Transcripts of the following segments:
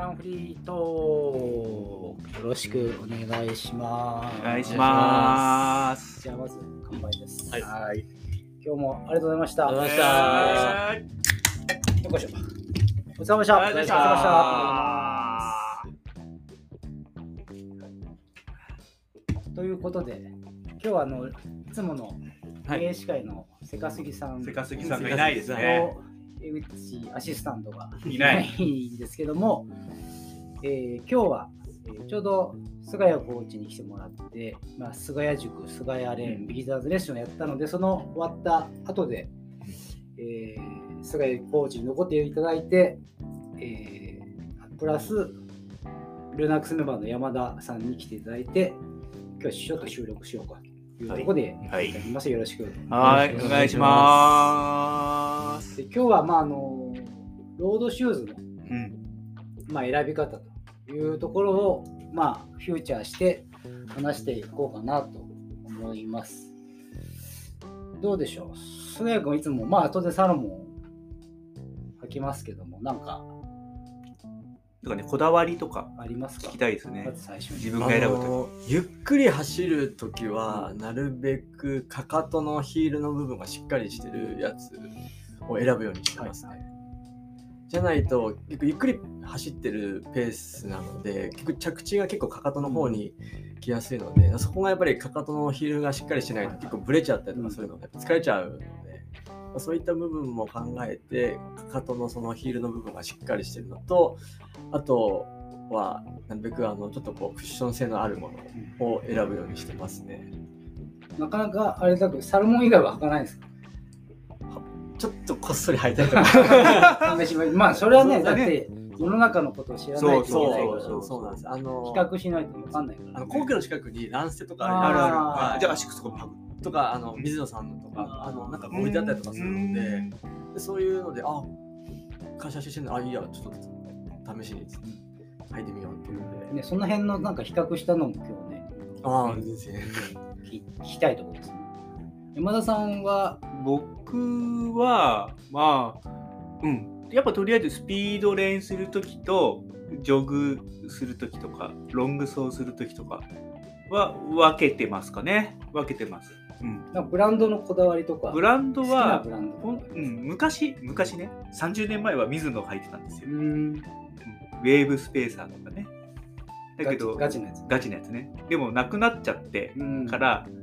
ランフリートークよろしくお願いします。お願いします。じゃあまず乾杯です。はいはい今日もありがとうございました。ありがとうございましたえよいしょ。お疲れ様でした。ありがとうございましたお疲れ様でした。ということで、今日はあのいつものはい名司会のせかすぎさんせかすぎさんがいないですね。と江口アシスタントがいないんですけども、えー今日は、えーちょうど菅谷コーチに来てもらって、まあ、菅谷塾、菅谷レーン、ビギターズレッスンをやったので、その終わった後で、えー菅谷コーチに残っていただいて、えープラス、ルナックスメンバーの山田さんに来ていただいて、今日はちょっと収録しようかというところで、はいやります。よろしく。はい、お願いします。で今日は、まあ、あのロードシューズの、うん、まあ、選び方というところを、まあ、フューチャーして話していこうかなと思います。どうでしょう？菅谷君いつも、まあ、当然サロモン履きますけども、なんか。とかね、こだわりとかありますか？聞きたいですね。ま。自分が選ぶとあのゆっくり走るときは、なるべくかかとのヒールの部分がしっかりしてるやつを選ぶようにしてますね。はいじゃないと結構ゆっくり走ってるペースなので結構着地が結構かかとの方に来やすいので、そこがやっぱりかかとのヒールがしっかりしてないと結構ブレちゃったりとかするので疲れちゃうので、まあそういった部分も考えてかかとのそのヒールの部分がしっかりしてるのとあとはなるべくあのちょっとこうクッション性のあるものを選ぶようにしてますね。なかなかあれだけど、サロモン以外は履かないですか？ちょっとこっそり履いたりとか。まあ、それはね、ねだって世の中のことを知らないといけそうないから、そうそうなんです。あの比較しないと分かんないから。あの皇居の近くにランステとかあーあるあじゃあ、アシックスとか。とかあの水野さんのとかあのなんか置いてあったりとかするのででそういうのであ会社してるのあいいやちょっと試しに履いてみようっていうので、ね、その辺のなんか比較したのも今日ね、ああですね聞聞きたいところですね。山田さんは、僕は、まあ、うん。やっぱとりあえずスピード練するときと、ジョグするときとか、ロング走するときとかは分けてますかね。分けてます。うん。ブランドのこだわりとか、ブランドはうん、昔、昔ね、30年前はミズノ履いてたんですよ。うーんうんウェーブスペーサーとかね。だけど、ガチガチなやつ。ガチなやつね。でも、なくなっちゃってうんから、うん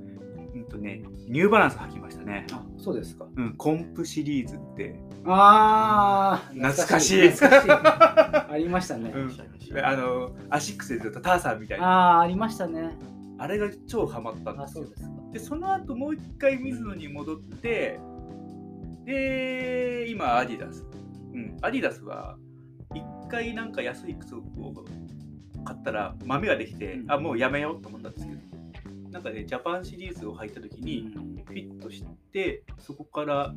とね、ニューバランス履きましたね。あ、そうですか。うん、コンプシリーズって、あー、懐かしい懐かしい ありましたね。うん、あの、アシックスで言うとターサーみたいな。あー、ありましたね。あれが超ハマったんあ、ですよそう。ですか。で、その後もう一回ミズノに戻って、で、今、アディダス。うん、アディダスは、一回なんか安い靴を買ったら豆ができて、うんあ、もうやめようと思ったんですけど、なんかね、ジャパンシリーズを履いた時にフィットして、そこから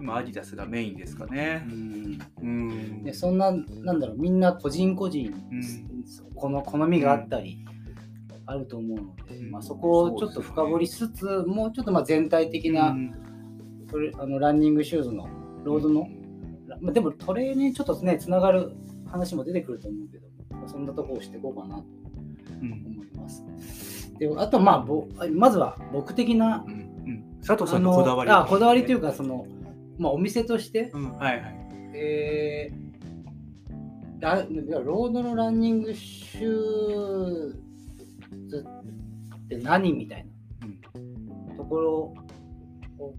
今、アディダスがメインですかうね。ん。うん。でそんな、なんだろう、みんな個人個人、うん。この好みがあったり、あると思うので、うん。まあ、そこをちょっと深掘りしつつ、もうちょっとまあ全体的な、うん。トレあのランニングシューズのロードの、まあ、でもトレーにちょっとねつながる話も出てくると思うけど、まあ、そんなとこをしていこうかなとうん。思います。であとまあぼまずは僕的なうんうん佐藤さあんのこだわり。あこだわりというかその、まあ、お店として、うん、はいはい。えーラロードのランニングシューズって何みたいなところを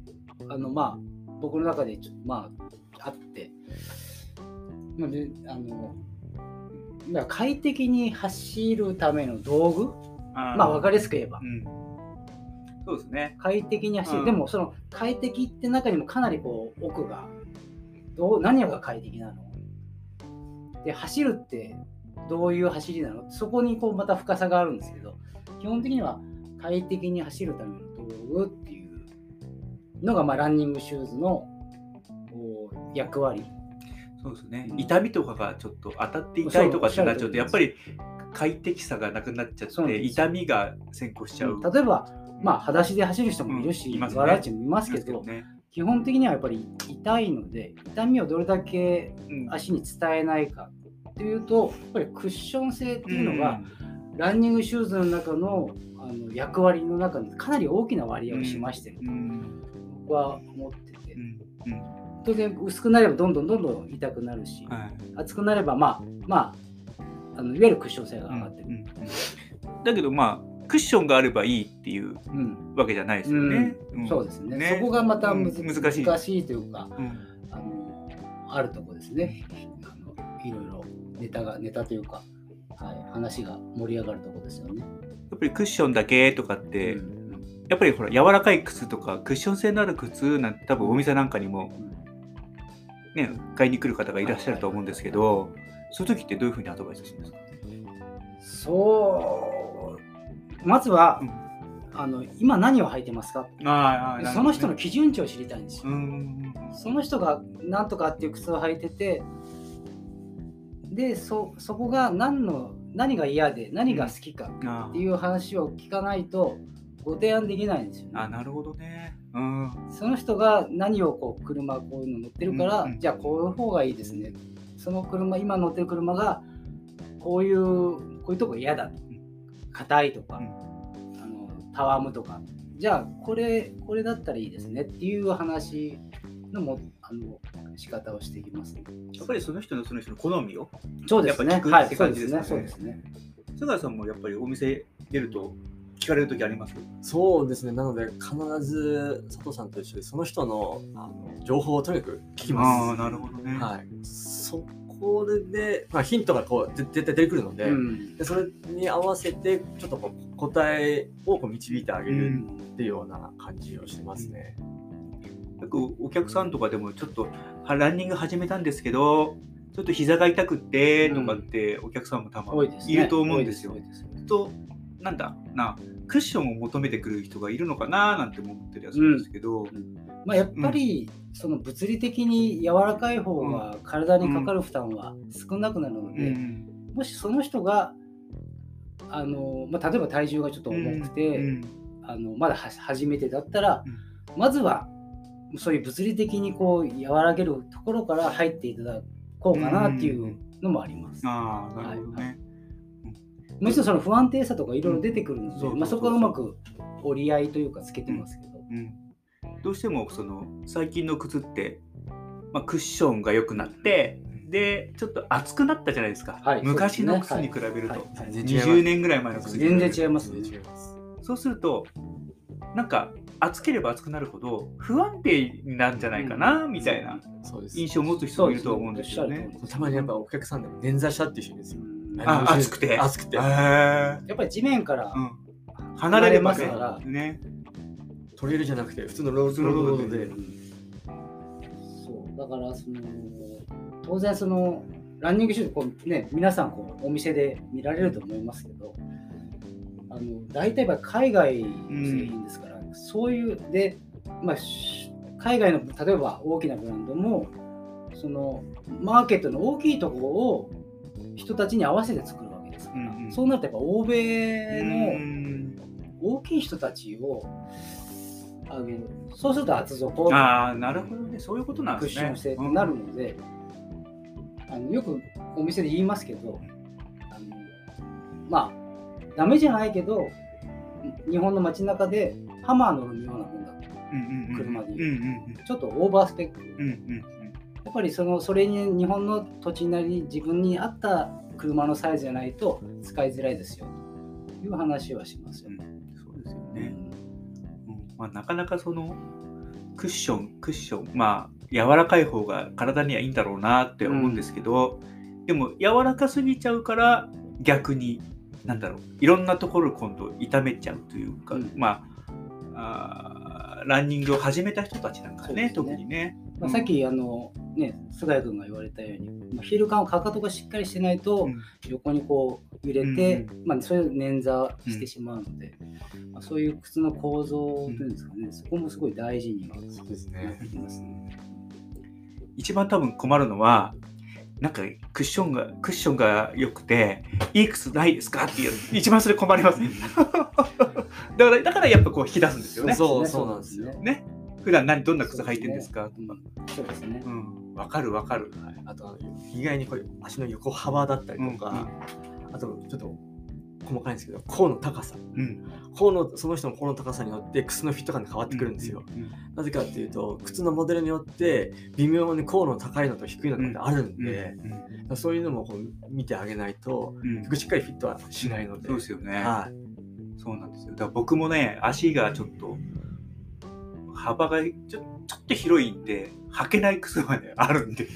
あのまあ僕の中でまああって、まあ、であのまあ快適に走るための道具まあ分かりやすく言えばうん。そうですね。快適に走る、うんでもその快適って中にもかなりこう奥がどう何が快適なの？で走るってどういう走りなの？そこにこうまた深さがあるんですけど基本的には快適に走るための道具っていうのがまあランニングシューズのこう役割そうですね。痛みとかがちょっと当たって痛いとかってなっちゃうと、やっぱり快適さがなくなっちゃって、痛みが先行しちゃう。例えばまあ裸足で走る人もいるし、うん。わらちもいますけど。基本的にはやっぱり痛いので痛みをどれだけうん。足に伝えないかってというとやっぱりクッション性っていうのが、ランニングシューズの中のあの役割の中でかなり大きな割合をしましてると、うん。僕は思ってて、当然薄くなればどんどんどんどん痛くなるし、はい。厚くなればまあまああのいわゆるクッション性が上がってる。うんうんだけどまあクッションがあればいいっていううん。わけじゃないですよね。ん。そうですね。そこがまたうん。難しい。難しいというかうん。あのあるとこですね。あのいろいろネタがネタというか、はい、話が盛り上がるとこですよね。やっぱりクッションだけとかって、うん。やっぱりほら柔らかい靴とかクッション性のある靴なんて多分お店なんかにもね買いに来る方がいらっしゃると思うんですけど、そういう時ってどういうふうにアドバイスするんですか、そうまずは、うんあの今何を履いてますか？あその人の基準値を知りたいんですよ。うん。その人が何とかっていう靴を履いててでそそこが何の何が嫌で何が好きかあっていう話を聞かないとご提案できないんですよ、ね。あなるほどね。うん。その人が何をこう車こういうの乗ってるから、うんうん。じゃあこういう方がいいですねその車今乗ってる車がこういうこういうとこ嫌だ硬いとか、うん。あのたわむとか。じゃあこれこれだったらいいですね。っていう話のもあの仕方をしていきます、ね、やっぱりその人のその人の好みをそうですね。やっぱ聞くってはいそうで感じですね。ねそうですね。菅谷さんもやっぱりお店出ると聞かれる時あります？そうですね。なので、必ず佐藤さんと一緒で、その人のあの情報をとにかく聞きます。ああなるほどね。はい。そこで、まあ、ヒントがこうで絶対出てくるので、うんでそれに合わせて、ちょっとこう答えをこう導いてあげるうんっていうような感じをしてますね。よくお客さんとかでもちょっとはランニング始めたんですけどちょっと膝が痛くってとかってお客さんも多分多いると思うんですよ。多いです多いですとなんだなクッションを求めてくる人がいるのかななんて思ったりはするんですけど、まあ、やっぱり、その物理的に柔らかい方が体にかかる負担は少なくなるので、うん。もしその人があの、まあ、例えば体重がちょっと重くて、うん。あのまだは初めてだったら、うん。まずはそういう物理的にこう和らげるところから入っていただこうかなっていうのもあります。ああなるほどね。もちろんその不安定さとかいろいろ出てくるので、まあ、そこはうまく折り合いというかつけてますけど、うん、どうしてもその最近の靴って、まあ、クッションが良くなってでちょっと厚くなったじゃないですか、はい昔の靴に比べると、はい。はい。全然違います。20年ぐらい前の靴全然違います。そうするとなんか厚ければ厚くなるほど不安定なんじゃないかな、みたいな。印象を持つ人もいると思うんですよね。たまにやっぱお客さんでも捻挫したっていう人ですよ。あ熱くて。熱くて。やっぱり地面から離れますから。ねトレイルじゃなくて普通のロードロードで。そうだからその当然そのランニングシューズこう、ね、皆さんこうお店で見られると思いますけどあの大体やっぱ海外の製品ですから、そういうで、まあ、し海外の例えば大きなブランドもそのマーケットの大きいところを人たちに合わせて作るわけですから、うんうん。そうなるとやっぱ欧米うのん大きい人たちをあのそうすると厚底。ああなるほどね。そういうことなんクッですね。ション性となるので、あのよくお店で言いますけど、あのまあ、ダメじゃないけど、日本の街中でハマー乗るようなもんだと。うんうんうん車でうんうんちょっとオーバースペック。うんうんやっぱりそのそれに日本の土地なりに自分に合った車のサイズじゃないと使いづらいですよ。という話はしますよ。ね。まあ、なかなかそのクッションクッションまあ柔らかい方が体にはいいんだろうなって思うんですけど、でも柔らかすぎちゃうから逆になんだろういろんなところを今度痛めちゃうというか、うん。まあランニングを始めた人たちなんかねね。特にね。まあ、さっきあの、ね、菅谷君が言われたように、まあ、ヒール感かかとがしっかりしてないと、うん。横にこう揺れて、うんまあ、それを捻挫してしまうので、まあ、そういう靴の構造というんですかね、そこもすごい大事にはそうですなっね。てきますね。一番多分困るのはなんかクッションがクッションが良くていい靴ないですかっていう一番それ困ります。ね だからだからやっぱこう引き出すんですよね。そうね。そうなんですよ。ね。ね。普段何どんな靴履いてるんですか？とかうん。そうですね。うん。わかるわかる。はい、あと意外にこういう足の横幅だったりとか、あとちょっと細かいんですけど甲の高さうん。甲のその人の甲の高さによって靴のフィット感が変わってくるんですよ、うん。なぜかっていうと靴のモデルによって微妙に甲の高いのと低いのってあるんで、うん。そういうのもこう見てあげないとうん結局しっかりフィットはしないので、そうですよね。はいそうなんですよ。だから僕もね、足がちょっと、幅がちょちょっと広いんで、履けない靴まであるんで、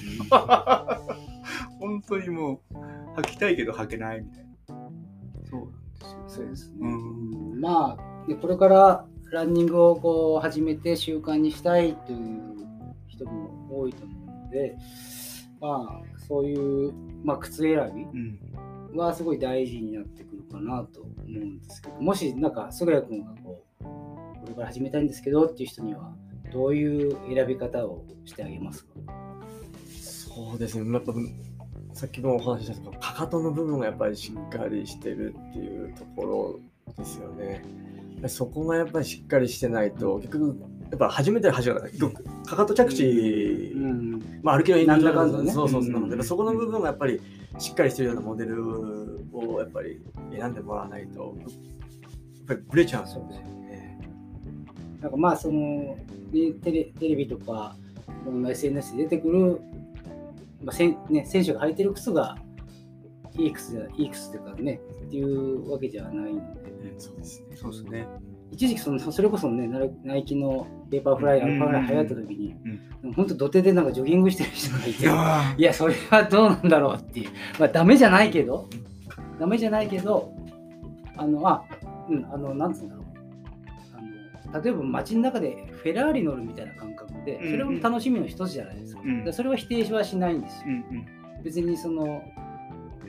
本当にもう、履きたいけど履けないみたいな。そうなんですよ。そうですね。まあ、でこれからランニングをこう始めて習慣にしたいという人も多いと思うので、まあ、そういう、まあ、靴選うん。びはすごい大事になってくるかなと思うんですけど、もし、なんか、菅谷君がこう、これから始めたいんですけどっていう人には、どういう選び方をしてあげますか？そうですねさっきもお話ししたけどかかとの部分がやっぱりしっかりしてるっていうところですよね。そこがやっぱりしっかりしてないと結局やっぱ初めて走るから結局かかと着地、ん。まあ歩きのなんだかんだね。そうそうそう。なので、うんそこの部分がやっぱりしっかりしてるようなモデルをやっぱり選んでもらわないとやっぱりブレちゃうんですよね。なんかまあその、ね、テレテレビとかいろんな SNS で出てくる、まあせんね、選手が履いてる靴がいい靴じゃいい靴というかねっていうわけじゃないので。そうですね。そうですね。一時期そのそれこそねナイキのヴェイパーフライアルファフライ流行った時にうん、本当土手でなんかジョギングしてる人がいていやいやそれはどうなんだろうっていう。まあダメじゃないけどダメじゃないけどあのあうんあのなんつうんだろう。あの例えば街の中でフェラーリ乗るみたいな感覚でうんうん。それも楽しみの一つじゃないですか,、うん。それは否定はしないんですよ。別にその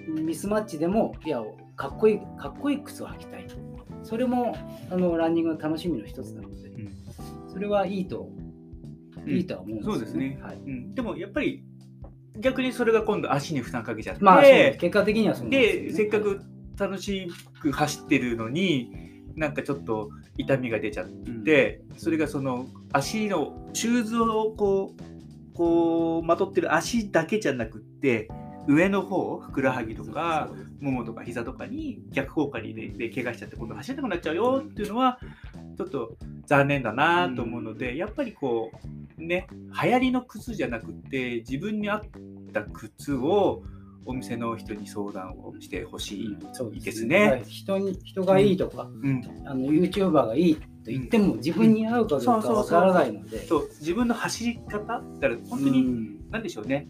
ミスマッチでもいやかっこいいかっこいい靴を履きたい。それもあのランニングの楽しみの一つなのでうん。それはいいと、うん。いいとは思うんですよそうですね。はい、うん。でもやっぱり逆にそれが今度足に負担かけちゃって、まあ結果的にはそで、すよね。せっかく楽しく走ってるのになんかちょっと痛みが出ちゃって、それがその足のシューズをこうこうまとってる足だけじゃなくって上の方ふくらはぎとかももとか膝とかに逆効果にでで怪我しちゃって今度走れなくなっちゃうよっていうのはちょっと残念だなと思うので、やっぱりこうね流行りの靴じゃなくって自分に合った靴をお店の人に相談をしてほしい。ですね。はい人に人がいいとか、うん、あの YouTuber がいいと言っても自分に合うかどうかわからないので、と自分の走り方だから本当うにん何でしょうね、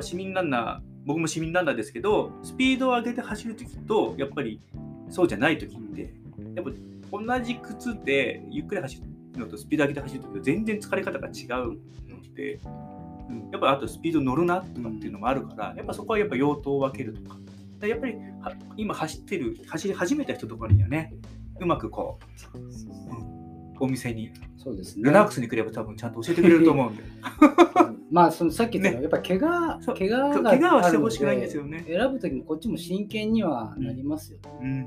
市民ランナー僕も市民ランナーですけどスピードを上げて走るときとやっぱりそうじゃないときってやっぱ同じ靴でゆっくり走るのとスピード上げて走るときと全然疲れ方が違うので、うん、やっぱあとスピード乗るなとかっていうのもあるから、やっぱそこはやっぱ用途を分けるとか。でやっぱりは今走ってる走り始めた人とかにはねうまくこう、うんお店にそうですね。ルナックスに来れば多分ちゃんと教えてくれると思うんで。まあそのさっき言ったのは、やっぱ怪我そう。怪我が怪我はしてあるのほしくないんですよね。選ぶときもこっちも真剣にはなりますよ、うん。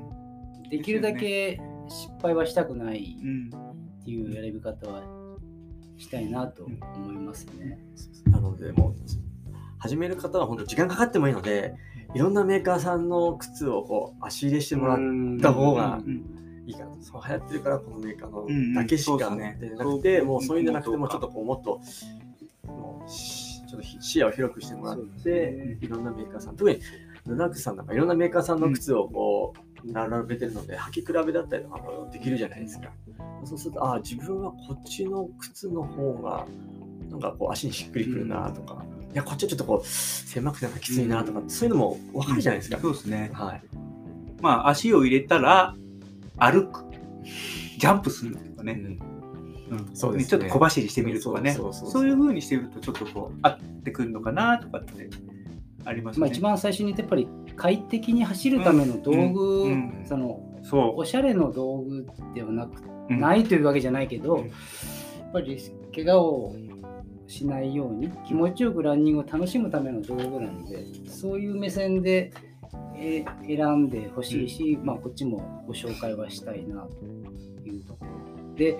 できるだけ失敗はしたくないうんっていう選び方はしたいなと思いますね。なので、もう、始める方は本当時間かかってもいいので、いろんなメーカーさんの靴をこう足入れしてもらった方がうんいいかなと。そう流行ってるから、このメーカーのだけしかそうですねでなくて、もうそういうんじゃなくて、もうちょっとこう、もっと、もうしちょっと視野を広くしてもらってね、いろんなメーカーさん、特にルナックスさんなんかいろんなメーカーさんの靴をこう、並べてるので、履き比べだったりとかもできるじゃないですか。そうすると、ああ、自分はこっちの靴の方が、なんかこう足にしっくりくるなとか、いや、こっちはちょっとこう、狭くてなんかきついなとか、そういうのも分かるじゃないですか。そうですね。はい。まあ足を入れたら歩く、ジャンプするとかね。うん。そうですね。ちょっと小走りしてみるとかね。そうそうそうにしてるとちょっとこう合ってくるのかなとかってありますね。まあ、一番最初にやっぱり快適に走るための道具、うん。うん。そのそおしゃれの道具ではなく、う。ないというわけじゃないけど、うん。やっぱり怪我をしないように気持ちよくランニングを楽しむための道具なんでそういう目線で、えー選んでほしいし、まあ、こっちもご紹介はしたいなというところで。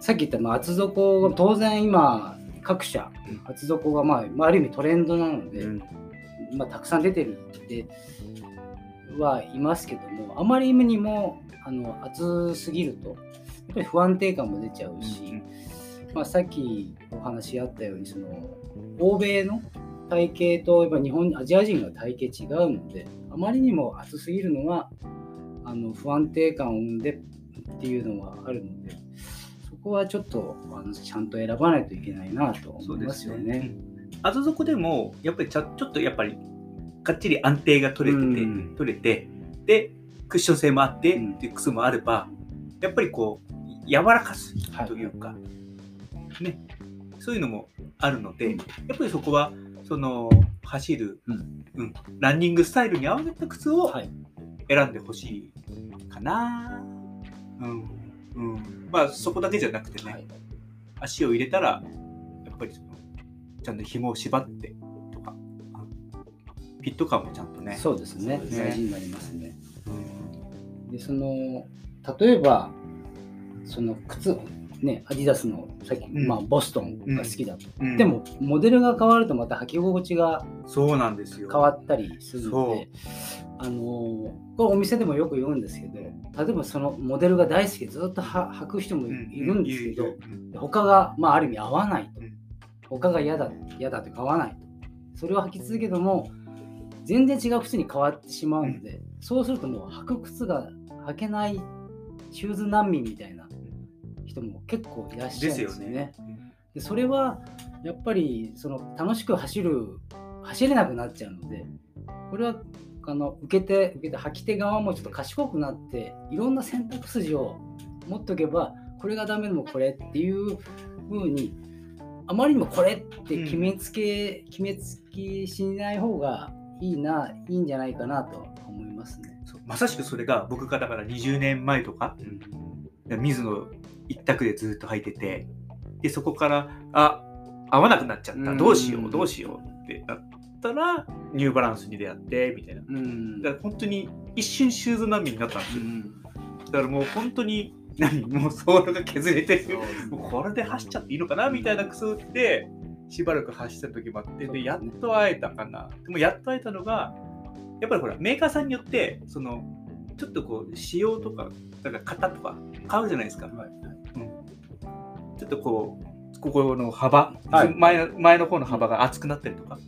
さっき言ったまあ厚底当然今各社うん。厚底が、まあ、まあある意味トレンドなので、うん。まあ、たくさん出てるってはいますけどもあまりにもあの厚すぎるとやっぱり不安定感も出ちゃうし、うんまあ、さっきお話あったようにその欧米の体型とやっぱ日本アジア人が体型違うのであまりにも厚すぎるのはあの不安定感を生んでっていうのはあるのでそこはちょっとあのちゃんと選ばないといけないなと思いますよね。厚底でもやっぱりちょっとやっぱりかっちり安定が取れてて、うん。取れてでクッション性もあって、うん。で靴もあればやっぱりこう柔らかすというか、ね。そういうのもあるのでやっぱりそこはその走る、うん。うん。ランニングスタイルに合わせた靴をはい。選んでほしいかな、うん。うん、まあそこだけじゃなくてね、はい。足を入れたらやっぱりそのちゃんと紐を縛ってとかあフィット感もちゃんとねそうですね。ね。大事になりますね。うん。でその例えばその靴ねアディダスのさっき、うんまあ、ボストンが好きだと、うんでもモデルが変わるとまた履き心地がそうなんですよ。変わったりするのであのこれお店でもよく言うんですけど例えばそのモデルが大好きでずっとは履く人もいいるんですけど、うん。他が、まあ、ある意味合わないと。うん。他が嫌だ嫌だと合わないと。それを履き続けても全然違う靴に変わってしまうので、そうするともう履く靴が履けないシューズ難民みたいな人も結構いらっしゃるんですよね。でそれはやっぱりその楽しく走る走れなくなっちゃうのでこれはあの受け手受け手履き手側もちょっと賢くなっていろんな選択筋を持っておけばこれがダメでもこれっていう風にあまりにもこれって決めつけ、決めつけしない方がいいないいんじゃないかなと思いますね。まさしくそれが僕がだから20年前とか水野一択でずっと履いててでそこからあ合わなくなっちゃった。うん。どうしようどうしようってなったらニューバランスに出会ってみたいな。うん。だから本当に一瞬シューズ難民になったんですよ。だからもう本当に何？もうソールが削れてる。もうこれで走っちゃっていいのかな？みたいな靴を着てしばらく走った時もあってでやっと会えたかな。でもやっと会えたのがやっぱりほらメーカーさんによってそのちょっとこう仕様とかなんか型とか変わるじゃないですか、はい。うん、ちょっとこうここの幅、はい。前前の方の幅が厚くなったりとか。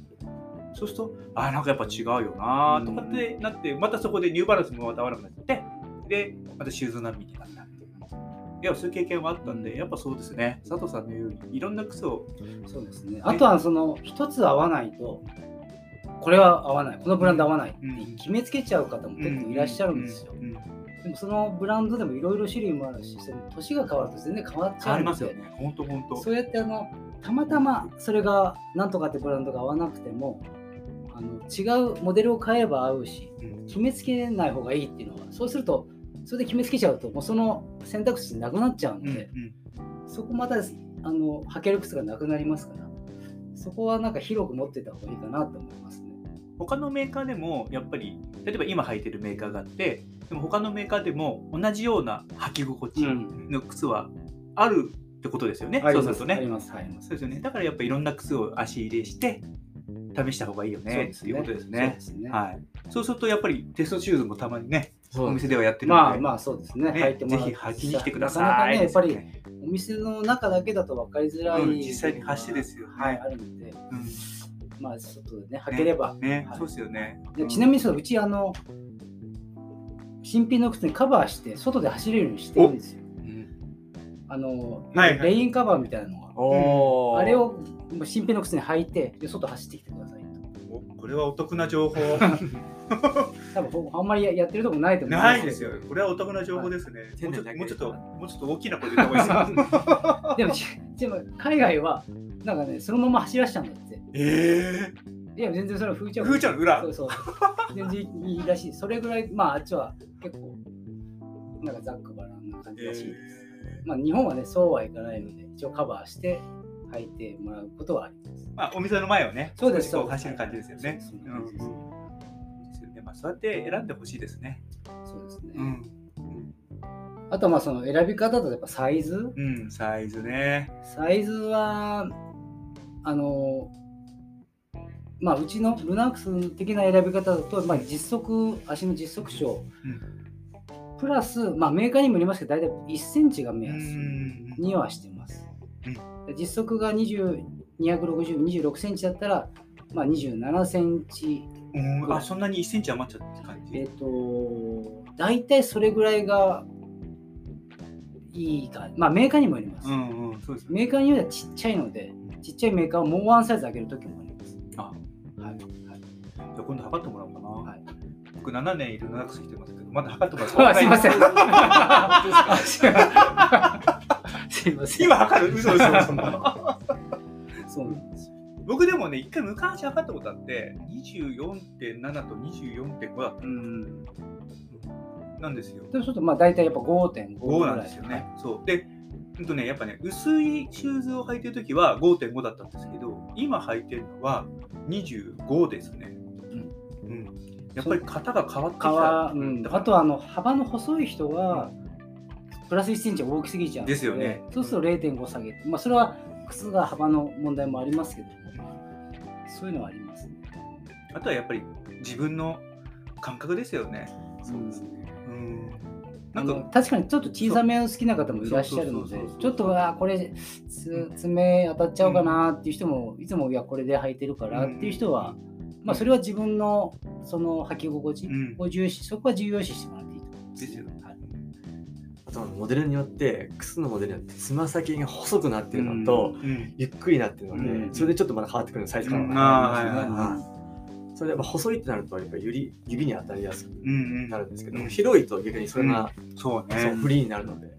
そうするとあーなんかやっぱ違うよなーとかってなってまたそこでニューバランスもまた合わなくなってでまたシューズ並みになったいやそういう経験はあったんで、うん。やっぱそうですね。佐藤さんのようにいろんな靴をそうですね。あとはその一つ合わないと、これは合わない、このブランド合わないってうん。決めつけちゃう方も結構いらっしゃるんですよ。うん。うんでもそのブランドでもいろいろ種類もあるし、その年が変わると全然変わっちゃうんでりますよね。本当本当。そうやってあのたまたまそれがなんとかってブランドが合わなくても、あの違うモデルを買えば合うし、うん。決めつけない方がいいっていうのは、そうすると、それで決めつけちゃうと、もうその選択肢なくなっちゃうのうんで、そこまたあの履ける靴がなくなりますから、そこはなんか広く持ってた方がいいかなと思いますね。他のメーカーでもやっぱり例えば今履いてるメーカーがあってでも他のメーカーでも同じような履き心地うん。の靴はあるってことですよね、あります。そうするとね。あります。はい。そうですよね。だからやっぱいろんな靴を足入れして試した方がいいよねっていうことですそうね。そうするとやっぱりテストシューズもたまにねお店ではやってるので、まあまあそうですね。ね履いぜひ履きに来てください。なかなかね、やっぱりお店の中だけだと分かりづらい、うん実際に走ってですよね。はい、あるので、うん。まあ外でね、履ければ。はい。ねそうですよね。でちなみにそううちあの新品の靴にカバーして外で走れるようにしてるんですよ。あの、はいはい。レインカバーみたいなのが。あれを新品の靴に履いてで外走ってきてくださいと。おこれはお得な情報。多分ほあんまりややってるとこないと思いまないですよ。これはお得な情報ですね、はい。もうちょっともうちょっともうちょっと大きな声で言った方がいいですか でもちでも海外はなんかねそのまま走らしちゃうんだって。えいや全然それは風ちゃう。風ちゃうの裏？そうそう。全然いいらしい。それぐらいまああっちは結構なんかざっくばらんな感じらしいです。まあ日本はねそうはいかないので一応カバーして履いてもらうことはあります。まあ、お店の前をね、そうですそう走る感じですよね。そうですですよね。まあ、そうやって選んでほしいですね。そうですね。うん。あとはまあその選び方だとやっぱサイズ？うん、サイズね。サイズはあのまあうちのルナックス的な選び方だと、まあ、実測足の実測長プラス、まあ、メーカーにもよりますけど大体1センチが目安にはしてます、実測が20 260、26センチだったら、まあ、27センチ、うん。あそんなに1センチ余っちゃった感じ？えっ、と、大体それぐらいがいいか、まあ、メーカーにもよります。うんうんそうですね。メーカーによりはちっちゃいので、ちっちゃいメーカーをもうワンサイズ上げるときもあります。あはい。はいじゃあ今度測ってもらおうかな、はい僕7年いる長く来てますけどまだ測ってもらあすいません。んすいません。今測る？嘘嘘嘘そうなんですよ。僕でもね一回昔測ったことあって24.7と24.5だったうん。なんですよでもちょっとまあ大体やっぱ5.5ぐ5らい。なんですよね。そうで、うんとね、やっぱね、薄いシューズを履いてるときは5.5だったんですけど、今履いてるのは25ですね。うん。やっぱり型が変わってきた。革、うんあとはあの幅の細い人はプラス1センチ大きすぎちゃうのですよねそうすると0.5下げて、まあ、それは靴が幅の問題もありますけどそういうのはありますね。あとはやっぱり自分の感覚ですよね。そうですねうん。ななんんか、か確かにちょっと小さめを好きな方もいらっしゃるのでちょっとあこれつ爪当たっちゃうかなっていう人もいつもいやこれで履いてるからっていう人は、まあ、それは自分のその履き心地うん。を重視そこは重要視してもらっていいと。思います。ですよはい。あとはモデルによって靴のモデルによってつま先が細くなってるのと、うん。ゆっくりなってるので、うん。それでちょっとまだ変わってくるのサイズ感うんそれでやっぱ細いってなるとやっぱ指指に当たりやすくうんうん。なるんですけど、うん広いと逆にそれが、そうね。そうフリーになるので、うん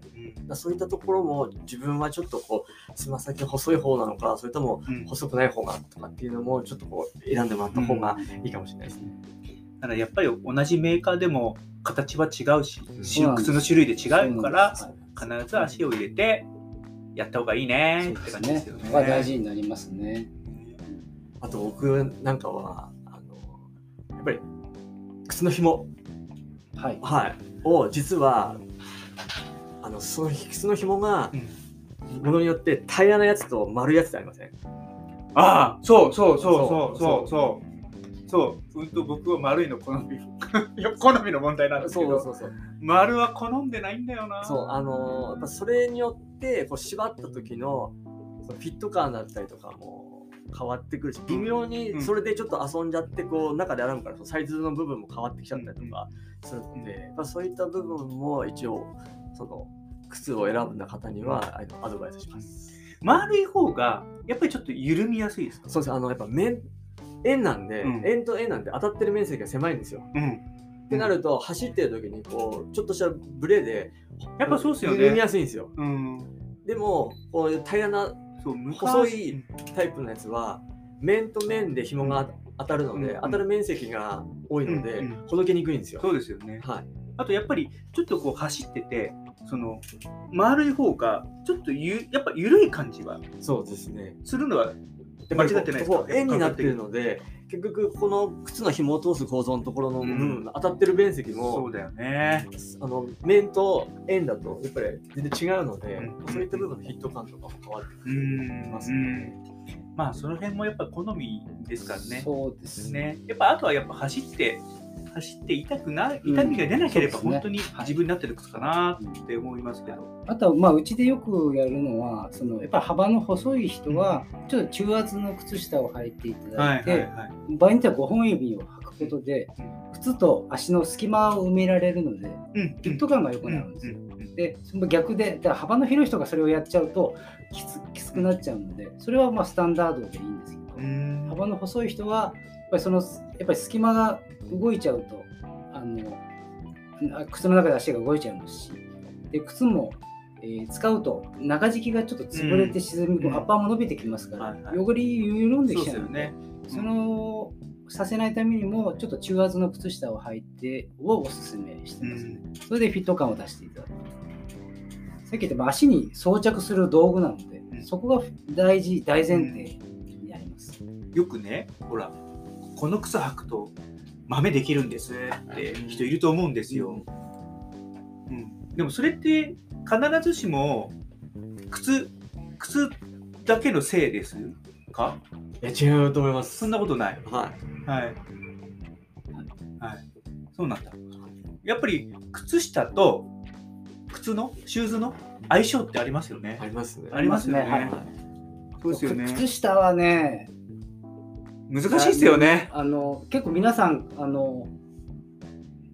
らそういったところも自分はちょっとこうつま先細い方なのかそれともうん細くない方がとかっていうのもちょっとこう選んでもらった方がいいかもしれないですね。だからやっぱり同じメーカーでも形は違うし、うんし靴の種類で違うから、必ず足を入れてやった方がいいねって感じですよね。そこが大事になりますね。あと僕なんかはぱり靴の紐はい。はい、を実はあのその靴の紐がうんものによって平らなやつと丸いやつってありません？ああ、そうそうそうそうそそううそう。そう、うんと僕は丸いの好み。好みの問題なんですけど、そうそう丸は好んでないんだよな。そうあのやっぱそれによってこう縛った時のフィット感だったりとかも変わってくるし微妙にそれでちょっと遊んじゃってこう中で洗うからサイズの部分も変わってきちゃったりとかするので、やっぱそういった部分も一応その靴を選ぶ方にはアドバイスします。丸い方がやっぱりちょっと緩みやすいですか？そうですあのやっぱ面円なんで、うん円と円なんで当たってる面積が狭いんですよ。うん。ってなると走ってる時にこうちょっとしたブレでやっぱそうですよね緩みやすいんですよ。うん。でもこういう平らなそう、昔細いタイプのやつは面と面で紐が当たるので、うん当たる面積が多いので、うんうんほどけにくいんですよ。そうですよね。はい。あとやっぱりちょっとこう走ってて、その丸い方がちょっとゆやっぱ緩い感じはそうですね。するのは間違ってないですか？円になってるので結局この靴の紐を通す構造のところの部分、うん当たってる面積そもうだよね。あの面と円だとやっぱり全然違うので、うんそういった部分のヒット感とかも変わってくうるんますね。まあその辺もやっぱ好みですからね。そうですね。ね。やっぱあとはやっぱ走って走って痛くな痛みが出なければ本当に自分になってる靴かなって思いますけど。あとは、まあ、うちでよくやるのは、そのやっぱり幅の細い人は、ちょっと中圧の靴下を履いていただいて、はい。場合によっては5本指を履くことで、靴と足の隙間を埋められるので、うん。フィット感が良くなるんですよ。うん。うん。で、その逆で、だ幅の広い人がそれをやっちゃうときつきつくなっちゃうので、それはまあスタンダードでいいんですけど、うん。幅の細い人は、やっぱりその、やっぱり隙間が動いちゃうと、あの、あ靴の中で足が動いちゃいますし、で、靴も、えー使うと中敷きがちょっと潰れて沈み、うんアッパーも伸びてきますから、はいはい汚れ緩んできちゃうので、ね。その、させないためにも、ちょっと中圧の靴下を履いてをおすすめしてますね。それでフィット感を出していただく。さっき言ったまあ足に装着する道具なので、うんそこが大事、大前提になります。よくね、ほら、この靴履くと豆できるんですって人いると思うんですよ。うん、でもそれって必ずしも靴靴だけのせいですか？いや違うと思いますそんなことない。はいはい。はい。そうなんだ。やっぱり靴下と靴のシューズの相性ってありますよね。ありますねありますよね。そうですよね。靴下はね、難しいですよね。あの結構皆さんあの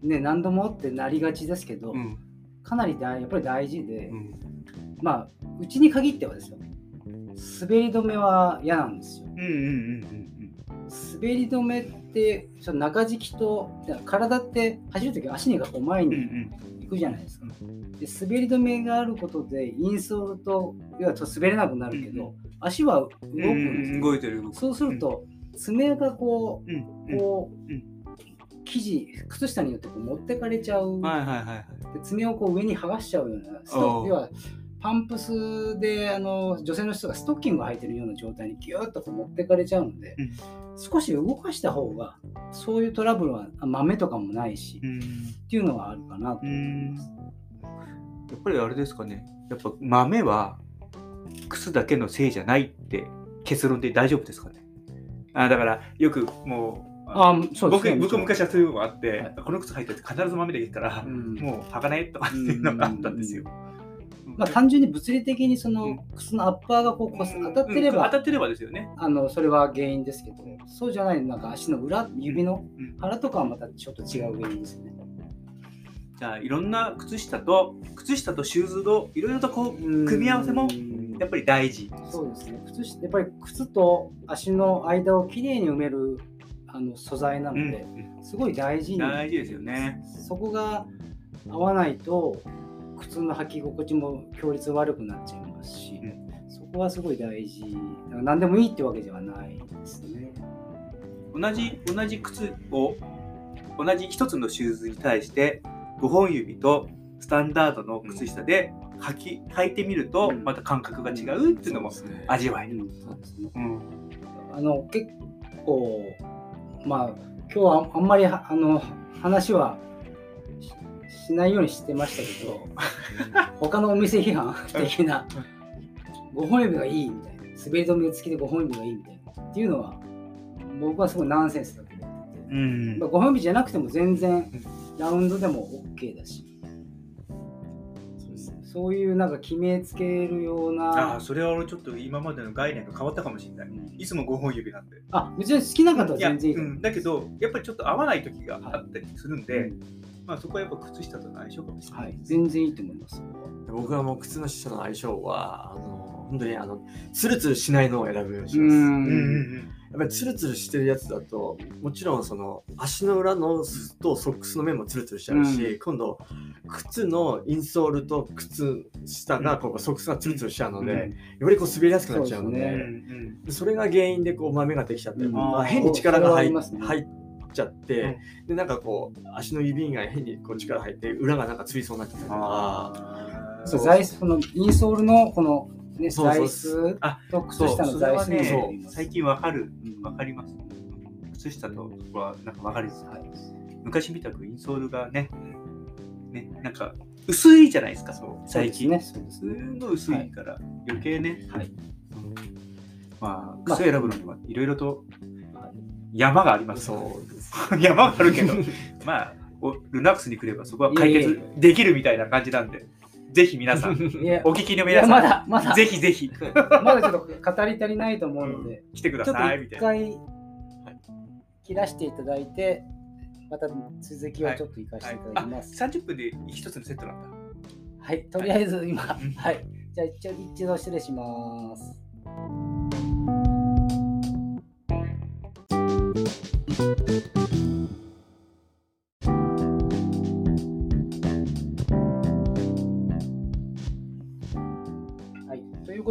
ね何度もってなりがちですけど、うん。かなり大やっぱり大事で、うん。まあうちに限ってはですよ滑り止めは嫌なんですようんうんうん滑り止めってその中敷きと体って走るとき足にがこう前うん。うんに行くじゃないですか、で滑り止めがあることでインソールと要は滑れなくなるけど、うん足は動くうん。んですよ、動いてる。そうすると爪がこうん。ううん。こう、うん生地靴下によってこう持ってかれちゃう、はいはいはいはい。で爪をこう上に剥がしちゃうような要はパンプスであの女性の人がストッキングを履いてるような状態にギューッとこう持ってかれちゃうので、うん少し動かした方がそういうトラブルはあ豆とかもないし、うん。っていうのはあるかなとう思いんます。やっぱりあれですかね。やっぱ豆は靴だけのせいじゃないって結論で大丈夫ですかね。あだからよくもうあそうですね。僕僕昔はそういうのがあって、はい。この靴履いてて必ず豆でいいから、うん。もう履かないとかっていうのがあったんですよ。まあ、単純に物理的にそのうん。靴のアッパーがこうこす当たってれば、うん。当たってればですよね。あのそれは原因ですけどそうじゃないなんか足の裏指のうん。腹とかはまたちょっと違う原因ですね。じゃあいろんな靴下と靴下とシューズのいろいろとこう組み合わせもうんやっぱり大事。そうですね靴下やっぱり靴と足の間をきれいに埋めるあの素材なのうんで、すごい大事に大事ですよね。そこが合わないと靴の履き心地も強烈悪くなっちゃいますし、うんそこはすごい大事だから何でもいいってわけではないですね。同じ同じ靴を同じ一つのシューズに対して5本指とスタンダードの靴下で履き履いてみるとうん。また感覚が違うっていうのも味わえる。うんそうですね。うん。あの結構まあ今日はあんまりはあの話はししないようにしてましたけど 他のお店批判 的な5本指がいいみたいな滑り止め付きで5本指がいいみたいなっていうのは僕はすごいナンセンスだと思ってて、うん。まあ、5本指じゃなくても全然ラウンドでも OK だしそういうなんか決めつけるようあなあそれは俺ちょっと今までの概念が変わったかもしれない。いつも5本指なんで。あ別に好きな方はいや全然いいと思ううん、だけどやっぱりちょっと合わない時があったりするんで、うんまあ、そこはやっぱ靴下との相性かもしれな。はいい、全然いいと思います。僕はもう靴の下の相性はあの本当にあのツルツルしないのを選ぶようにしうます。うんうんん。やっぱりツルツルしてるやつだともちろんその足の裏のとソックスの面もツルツルしちゃうし、う今度靴のインソールと靴下がこうソックスがツルツルしちゃうので、よりこう滑りやすくなっちゃうのでそううんそれが原因でこう豆ができちゃって、うん。まあ、変に力が入っりますね。入っちゃって、でなんかこう足の指以外変にこう力入って裏がなんかつりそうになっちゃったりとか。そうそのインソールのこの、ね、座椅そう。そう子あと靴そう。下の座椅子それはね。最近わかる。うんわかります。靴下とこはなんかわかるはい。昔みたくインソールがねねなんか薄いじゃないですか。そう。最近。ですね。そうですすね。んごい薄いから余計ね、はい。まあまあ。靴選ぶのにはいろいろとはい。山があります。そうです。山があるけど。まあおルナックスに来ればそこは解決できるみたいな感じなんでぜひ皆さん お聞きの皆さだまだ。んぜひぜひ。まだちょっと語り足りないと思うので、来てくださいみたいな。一回切らしていただいて、また続きをちょっと行かせていただきます。あ30分で一つのセットなんだ。はい、とりあえず今、うんはい。じゃあ一応一度失礼します。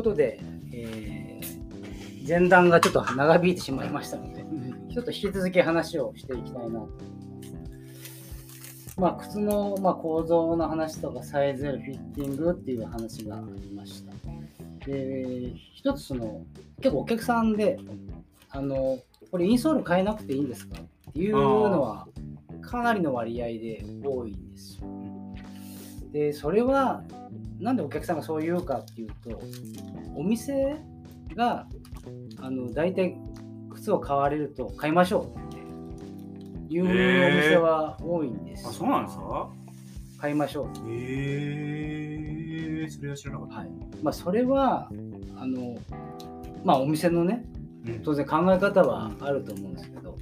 ことで、えー前段がちょっと長引いてしまいましたので、ちょっと引き続き話をしていきたいなと思います。まあ、靴の、まあ、構造の話とかサイズやフィッティングっていう話がありました。で、一つその、結構お客さんで、あの、これインソール変えなくていいんですかっていうのはかなりの割合で多いんですよ。で、それはなんでお客さんがそう言うかっていうと、お店があの大体靴を買われると買いましょうっていうお店は多いんです。よ、あそうなんですか？買いましょう。ってへえそれは知らなかった、はい。まあ、それはあの、まあ、お店のねうん。当然考え方はあると思うんですけど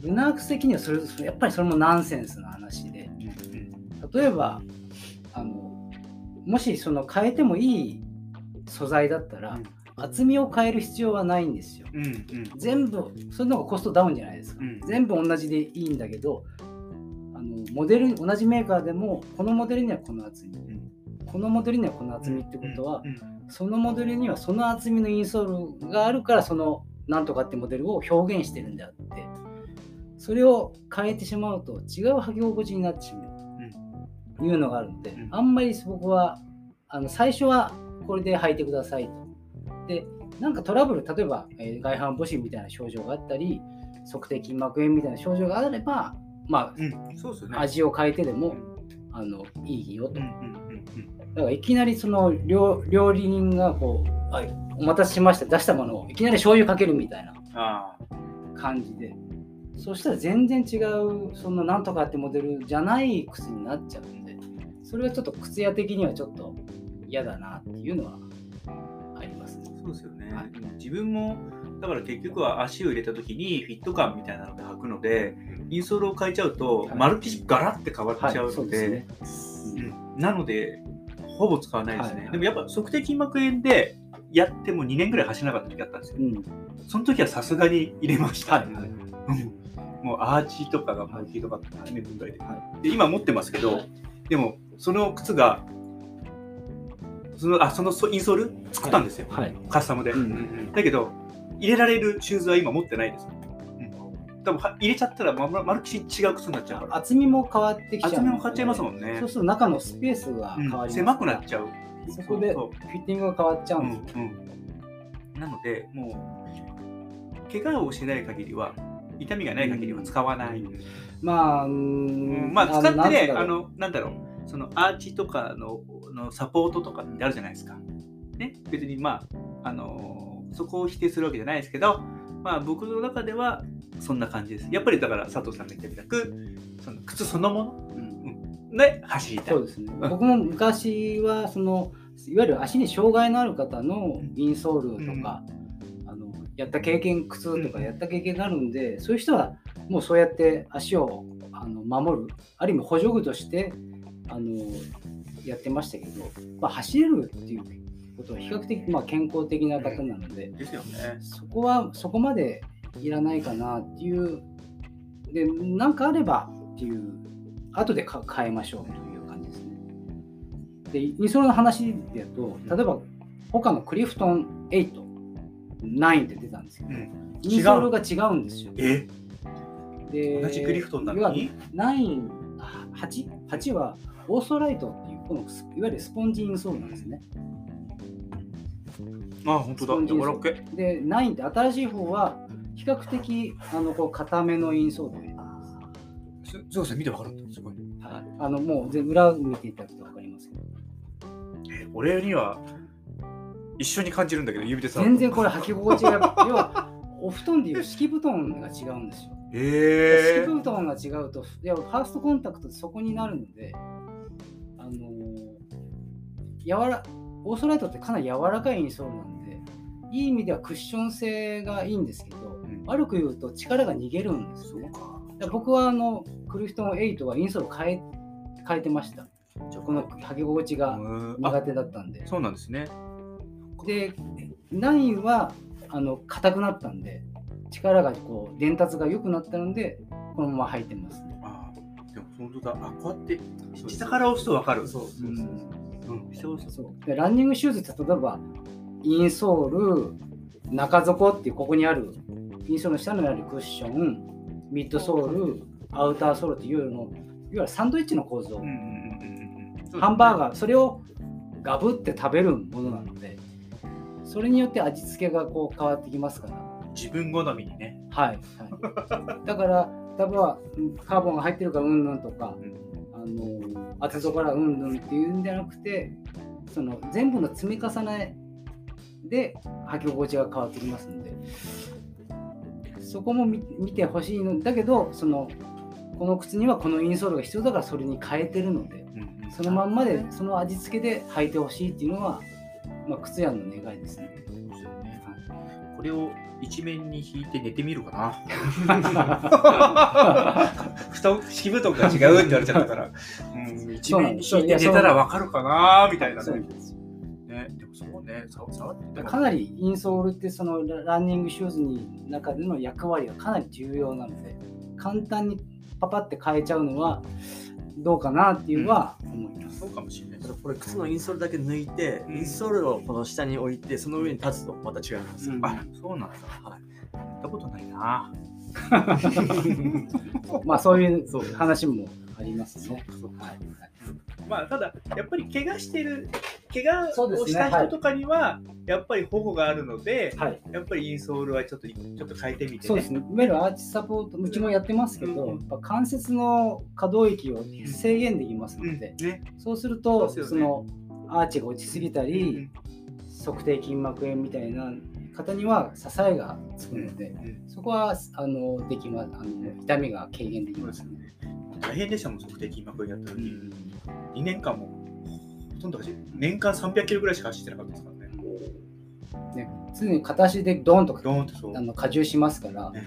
ルナークス的にはそれやっぱりそれもナンセンスな話で例えばもしその変えてもいい素材だったら、厚みを変える必要はないんですよ。うんうん。全部それの方がコストダウンじゃないですか、うん。全部同じでいいんだけどあのモデル同じメーカーでもこのモデルにはこの厚み、ん。このモデルにはこの厚みってことは、うんそのモデルにはその厚みのインソールがあるからそのなんとかってモデルを表現してるんであってそれを変えてしまうと違う履き心地になってしまう。というのがあるので、うん。あんまり僕はあの最初はこれで履いてくださいと。でなんかトラブル例えば、えー外反母趾みたいな症状があったり測定筋膜炎みたいな症状があればまうん。そうですよね。あ味を変えてでもあのいいよと。うんうんうんだからいきなりその料料理人がこう、はい、お待たせしました出したものをいきなり醤油かけるみたいなあ感じで。そしたら全然違うそのなんとかってモデルじゃない靴になっちゃうそれはちょっと靴屋的にはちょっと嫌だなっていうのはありますね。あそうですよね、はい。自分もだから結局は足を入れた時にフィット感みたいなので履くのでインソールを変えちゃうと、はい。まるっきりガラッて変わっちゃうはい、そのうでね。うん。なのでほぼ使わないですね、はい。はいでもやっぱ測定筋膜炎でやっても2年ぐらい走らなかった時あったんですよ。うん、その時はさすがに入れました、はい。もうアーチとかがもうひどかったね問題で。はで今持ってますけど、でもその靴がそのあそのソインソール？作ったんですよ、い。はい。カスタムで、うんだけど入れられるシューズは今持ってないです、うん、多分は入れちゃったらまままるっきり違う靴になっちゃうから。厚みも変わってきちゃうので。厚みも変わっちゃいますもんね。そうすると中のスペースがうん。変わります。狭くなっゃちゃう。う。そこでフそィッティングが変わっちゃううんです。よ。うんうん、なのでもう怪我をしない限りは痛みがない限りは使わない、まあ、うんんまあ使ってねあのなんだろうそのアーチとかののサポートとかってあるじゃないですか。ね、別にまああのそこを否定するわけじゃないですけど、まあ僕の中ではそんな感じです。やっぱりだから佐藤さんが言ったみたくその靴そのもの？うんで走りたい。そうですね。僕も昔はそのいわゆる足に障害のある方のインソールとか、あのやった経験靴とかやった経験があるんで、そういう人はもうそうやって足をあの守るある意味補助具としてあのやってましたけど、まあ、走れるっていうことは比較的、まあ、健康的な方なので、ですよね。そこはそこまでいらないかなっていうでなんかあればっていう後でか変えましょうという感じですね。でインソールの話で言うと例えば他のクリフトン8 9って出たんですけど、うん。インソールが違うんですよ。え？で同じクリフトンなのに9 8 8はオーソライトっていうこのスいわゆるスポンジインソールなんですね。あ本当だ。スポンジインソー柔らかい。ルで9って新しい方は比較的あのこう固めのインソールを入れてます。すそうですね見てわかる。すごい。はい、あのもう全裏見ていただくと分かりますけど。え俺には一緒に感じるんだけど指でさ。全然これ履き心地が要はお布団でいう敷布団が違うんですよえ敷布団が違うといやファーストコンタクトってそこになるのであのー柔らオーソライトってかなり柔らかいインソールなんでいい意味ではクッション性がいいんですけど、ん。悪く言うと力が逃げるんですよね。僕はあのクリフトン8はインソール変え変えてました。この履き心地が苦手だったんで。そうなんですね。で9はあの硬くなったんで力がこう伝達が良くなったのでこのまま履いてますねあでも本当だ。あこうやって下から押すとわかる。そうそうそううんうん下を押すそうでランニングシューズって例えばインソール中底っていうここにあるインソールの下にあるクッションミッドソールアウターソールっていうのいわゆるサンドイッチの構造、うんうんうんうんうん。ハンバーー。ガーそれをガブって食べるものなのでそれによって味付けがこう変わってきますから自分好みにね。はい、はい、だから例えばうんカーボンが入ってるからうんぬんとかあの厚底からうんぬんっていうんじゃなくてその全部の積み重ねで履き心地が変わってきますので。そこも見見てほしいの。だけどそのこの靴にはこのインソールが必要だからそれに変えてるのでうんうん。そのまんまでその味付けで履いてほしいっていうのは、まあ、靴屋の願いですねこれを一面に引いて寝てみるかな。布団敷布団が違うって言われちゃったから、うん、一面に引いて寝たらわかるかなみたいなね。ですね、でもそうね、さ触ってもかなりインソールってそのラランニングシューズに中での役割がかなり重要なので簡単にパパって変えちゃうのはどうかなっていうのは思います。そうかもしれないこれ靴のインソールだけ抜いて、うんインソールをこの下に置いてその上に立つとまた違います、うんあ、そうなんだ。はいやったことないな。まあそういう話もありますね。はい。まあ、ただ、やっぱり怪我してる、怪我をした人とかには、やっぱり保護があるので、はい、やっぱりインソールはちょっとちょっと変えてみて、ね。そうですね。いわゆるアーチサポート、うちもやってますけど、うん。やっぱ関節の可動域を制限できますうん。ので、ね。そうするとそね。そのアーチが落ちすぎたり、測定筋膜炎みたいな方には支えがつくので、うん。そこはあのできまあの痛みが軽減できますね。大変でしたもん、測定筋膜炎やった時、2年間もほとんど走る年間300キロぐらいしか走ってなかったですからね。ね常に片足でドーンとドーンってそう。あの荷重しますから、ね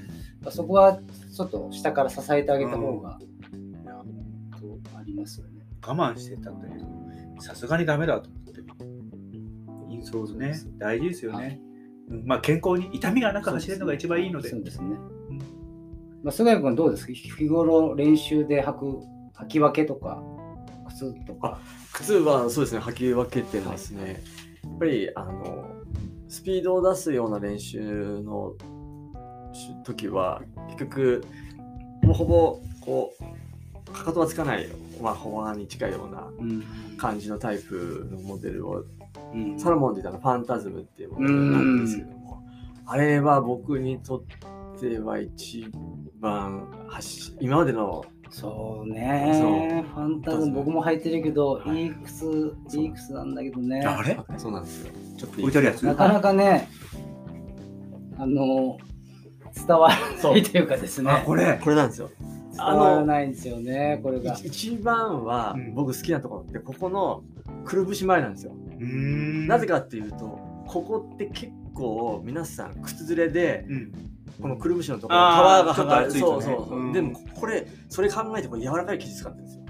そこはちょっと下から支えてあげた方がいやありますよね。我慢してたんだけど、さすがにダメだと思って。インソールね、大事ですよね。うんまあ、健康に痛みがなく走れるのが一番いいので。そうですね。うんまあ、菅谷君どうですか？日頃練習で履く履き分けとか靴とか。靴はそうですね履き分けてますね、やっぱりあのスピードを出すような練習のし時は結局ほぼほぼこうかかとはつかない、まあ、フォアに近いようなうん。感じのタイプのモデルをうん。サロモンで言ったらファンタズムっていうモデルなんですけどもあれは僕にとっては一番走今までの。そうね。ファンタズム僕も履いてるけど、はい。い、い靴、いい靴なんだけどね。あれ？そうなんですよ。ちょっと置いてあるやつ？なかなかね、あの、伝わらないというかですね。あ、これ。これなんですよ。伝わらないんですよね、これが。一一番はうん。僕好きなところってここのくるぶし前なんですよ、うーん。なぜかっていうとここって結構皆さん靴ずれでうん。このくるぶしのところ皮が剥がれちょっと厚いとねそうそうそう、うんでもこれそれ考えてこれ柔らかい生地使ってるんですよ。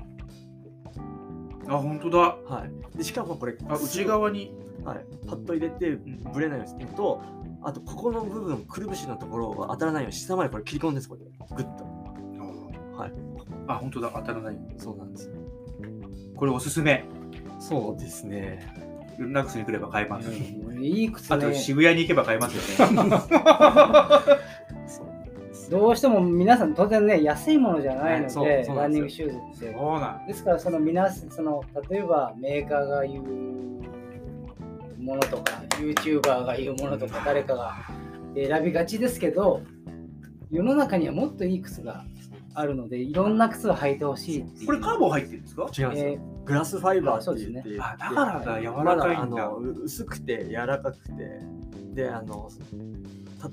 あ、本当だ。はい。でしかもこれあ、内側に。はい、パッと入れてぶれないようにするのとあとここの部分くるぶしのところが当たらないように下までこれ切り込んでですこれ。グッと。はい。あ、本当だ。当たらない。そうなんですよ。これおすすめ。そうですねナックスに来れば買えます。うんいい靴あとね。渋谷に行けば買えますよね。どうしても皆さん当然ね、安いものじゃないので、そうなんでランニングシューズって。そうなん。ですから、その皆さん、その例えばメーカーが言うものとか、YouTuber が言うものとか、誰かが選びがちですけど、世の中にはもっといい靴があるので、いろんな靴を履いてほしい。これカーボン入ってるんですか？違うんですよ、えグラスファイバーって言ってて、あ、だからだ、柔まらかいんだだあの。う薄くて柔らかくてであの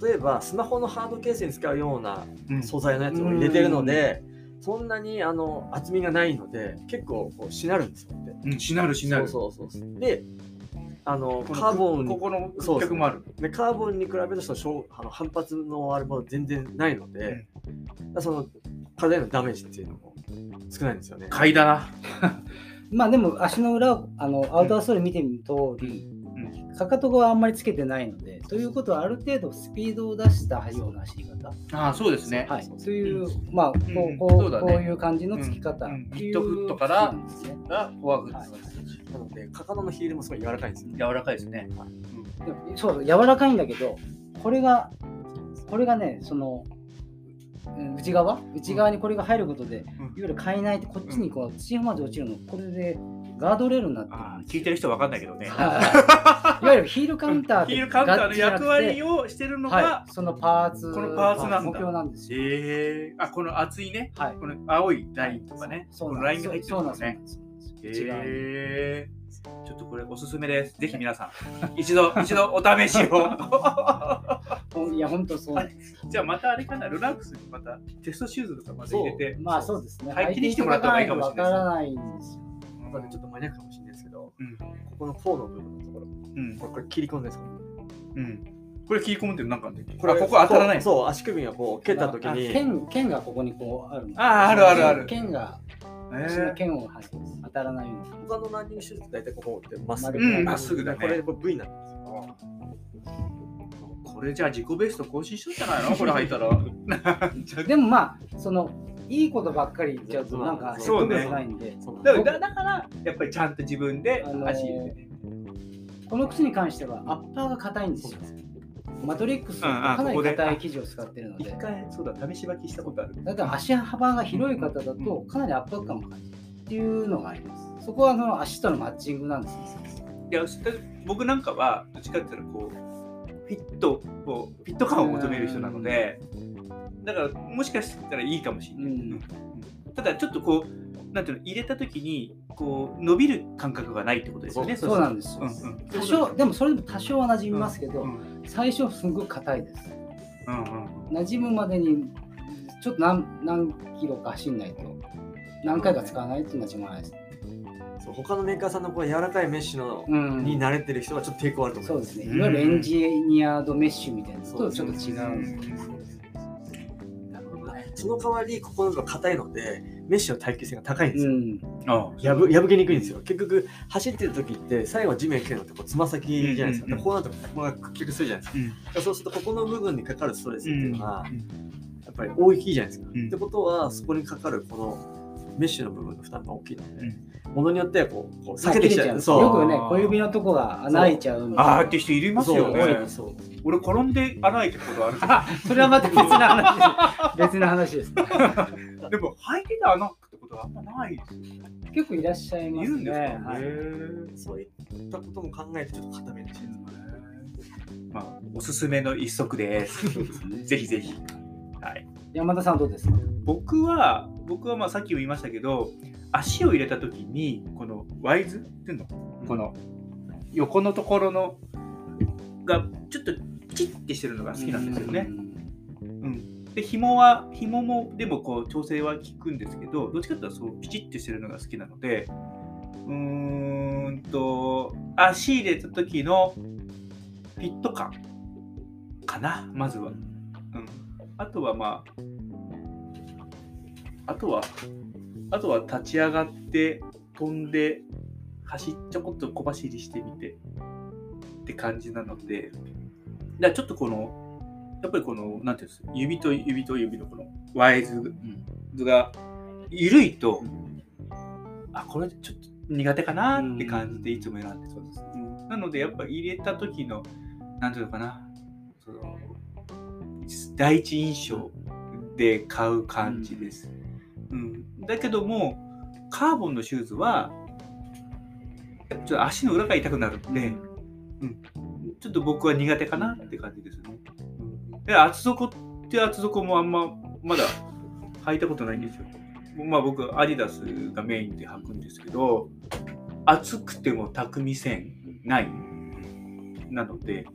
例えばスマホのハードケースに使うようなうん素材のやつを入れてるので、そんなにあの厚みがないので結構こうしなるんですよってうん、しなるしなる。そうそうそうであのカーボンここのそう屈曲もある。でカーボンに比べるとそのしょうあの反発のあれも全然ないので、だからその体へのダメージっていうのも少ないんですよね。買いだな。まあでも足の裏をあのアウトドアストーリー見てみる通り、かかとがあんまりつけてないので、ということはある程度スピードを出したような走り方。ああ、そうですね。はい、という、まあこううんこうこういう感じのつき方。うん。うん。っていうミッドフットから靴なんですね。がフォアグッはい。なので、かかとのヒールもすごい柔らかいんですよ。柔らかいですね。そう柔らかいんだけどこれがこれがねそのうん内側？内側にこれが入ることで、いわゆる海内ってこっちにこう土まで落ちるのこれでガードレールになって聞いてる人わかんないけどね。はい。いわゆるヒールカウンター ヒールカウンターの役割をしてるのが、はい、そのパーツこのパーツなんだ。目標なんですよ。ええあ、この厚いね、はい。この青いラインとかね、そうこのラインが入ってるんですのね。そうなんです内側にええちょっとこれおすすめです。ぜひ皆さん、一度、一度お試しを。いや、本当そう。じゃあまたあれかな、ルナックスにまたテストシューズとかまた入れて。まあそうですね。はい。気にしてもらった方がいいかもしれないわからないんです。よ。まだちょっとマニアックかもしれないですけど、うん。ここの甲の部分のところ、うん。これこれ切り込んでるんですか？うん。これ切り込むってなんかあんだっけ？これあここ当たらない。そう、足首がこう蹴った時あに、剣剣がここにこうあるの。あーあるあるある。剣が、え足のー剣をは当たらないように。他のランニングシューズって大体ここってまっすぐ。うんまっすぐだねこれこれ V になってるんですよ。これじゃあ自己ベスト更新しとんじゃないの？これ履いたら。でもまあ、その、いいことばっかり言っちゃうと、なんか説そうね得力ないんで、だからだからやっぱりちゃんと自分であのー足入れてね。この靴に関してはアッパーが硬いんですよ。マトリックスかなり硬い生地を使ってるので一、回そうだ試し履きしたことある。だから足幅が広い方だとかなり圧迫感も感じるっていうのがあります。そこはその足とのマッチングなんですね。いや僕なんかはどっちかっていうとこうフィットこうフィット感を求める人なのでだからもしかしたらいいかもしれない、うんうんただちょっとこうなんていうの入れた時にこう伸びる感覚がないってことですよねそうなんですよ。うんうん多少、でもそれでも多少は馴染みますけど、うん最初すごく硬いです。うんうん馴染むまでにちょっと何何キロか走んないと、何回か使わないと馴染まないです。そう他のメーカーさんのこう柔らかいメッシュの、うんに慣れてる人はちょっと抵抗あると思いうま。そですすね。うんいわゆるエンジニアードメッシュみたいなのそうとちょっと違うんです。その代わり、ここの部分が硬いので、メッシュの耐久性が高いんですよ。うん、あ破破けにくいんですよ。結局、走ってる時って、最後地面蹴るのってこうつま先じゃないですか。うんうんうんでこうなると、ここが屈曲するじゃないですか。うんそうすると、ここの部分にかかるストレスっていうのは、うんやっぱり大きいじゃないですか。うんってことは、そこにかかるこのメッシュの部分の負担が大きいので、うんものによってはこうこう避避けてきちゃう。そうよくね、小指のとこが穴開いちゃうみたいなあーっていう人いりますよね俺転んで穴開いてることあるあ それはまた別な 話です。別な話です、ね。でも履いてた穴ってことはあんまないですよね結構いらっしゃいますね。いるんですか、はいそういったことも考えて、ちょっと固めてほしいです。まあ、おすすめの一足です。ぜひぜひ。はい、山田さんはどうですか？僕は、僕はまあさっきも言いましたけど、足を入れたときに、このワイズっていうの、この横のところのがちょっとチッてしてるのが好きなんですよね。うん、で、紐は、紐もでもこう調整は効くんですけど、どっちかというとそうピチッてしてるのが好きなので、うーんと、足入れた時のフィット感かな、まずは。うん、あとはまあ、あとは、あとは立ち上がって、飛んで、走っちょこっと小走りしてみてって感じなので、ちょっとこの、やっぱりこの、なんていうんですか、指と指と指のこのワイズが緩いと、あ、これちょっと苦手かなって感じでいつも選んでそうです。なので、やっぱ入れた時の、なんていうのかな、その第一印象で買う感じです。うんだけども、カーボンのシューズは、ちょっと足の裏が痛くなるんで、うん、ちょっと僕は苦手かなって感じですね。うん、で厚底って厚底もあんままだ履いたことないんですよ。まあ僕、アディダスがメインで履くんですけど、厚くても匠線ない。なので、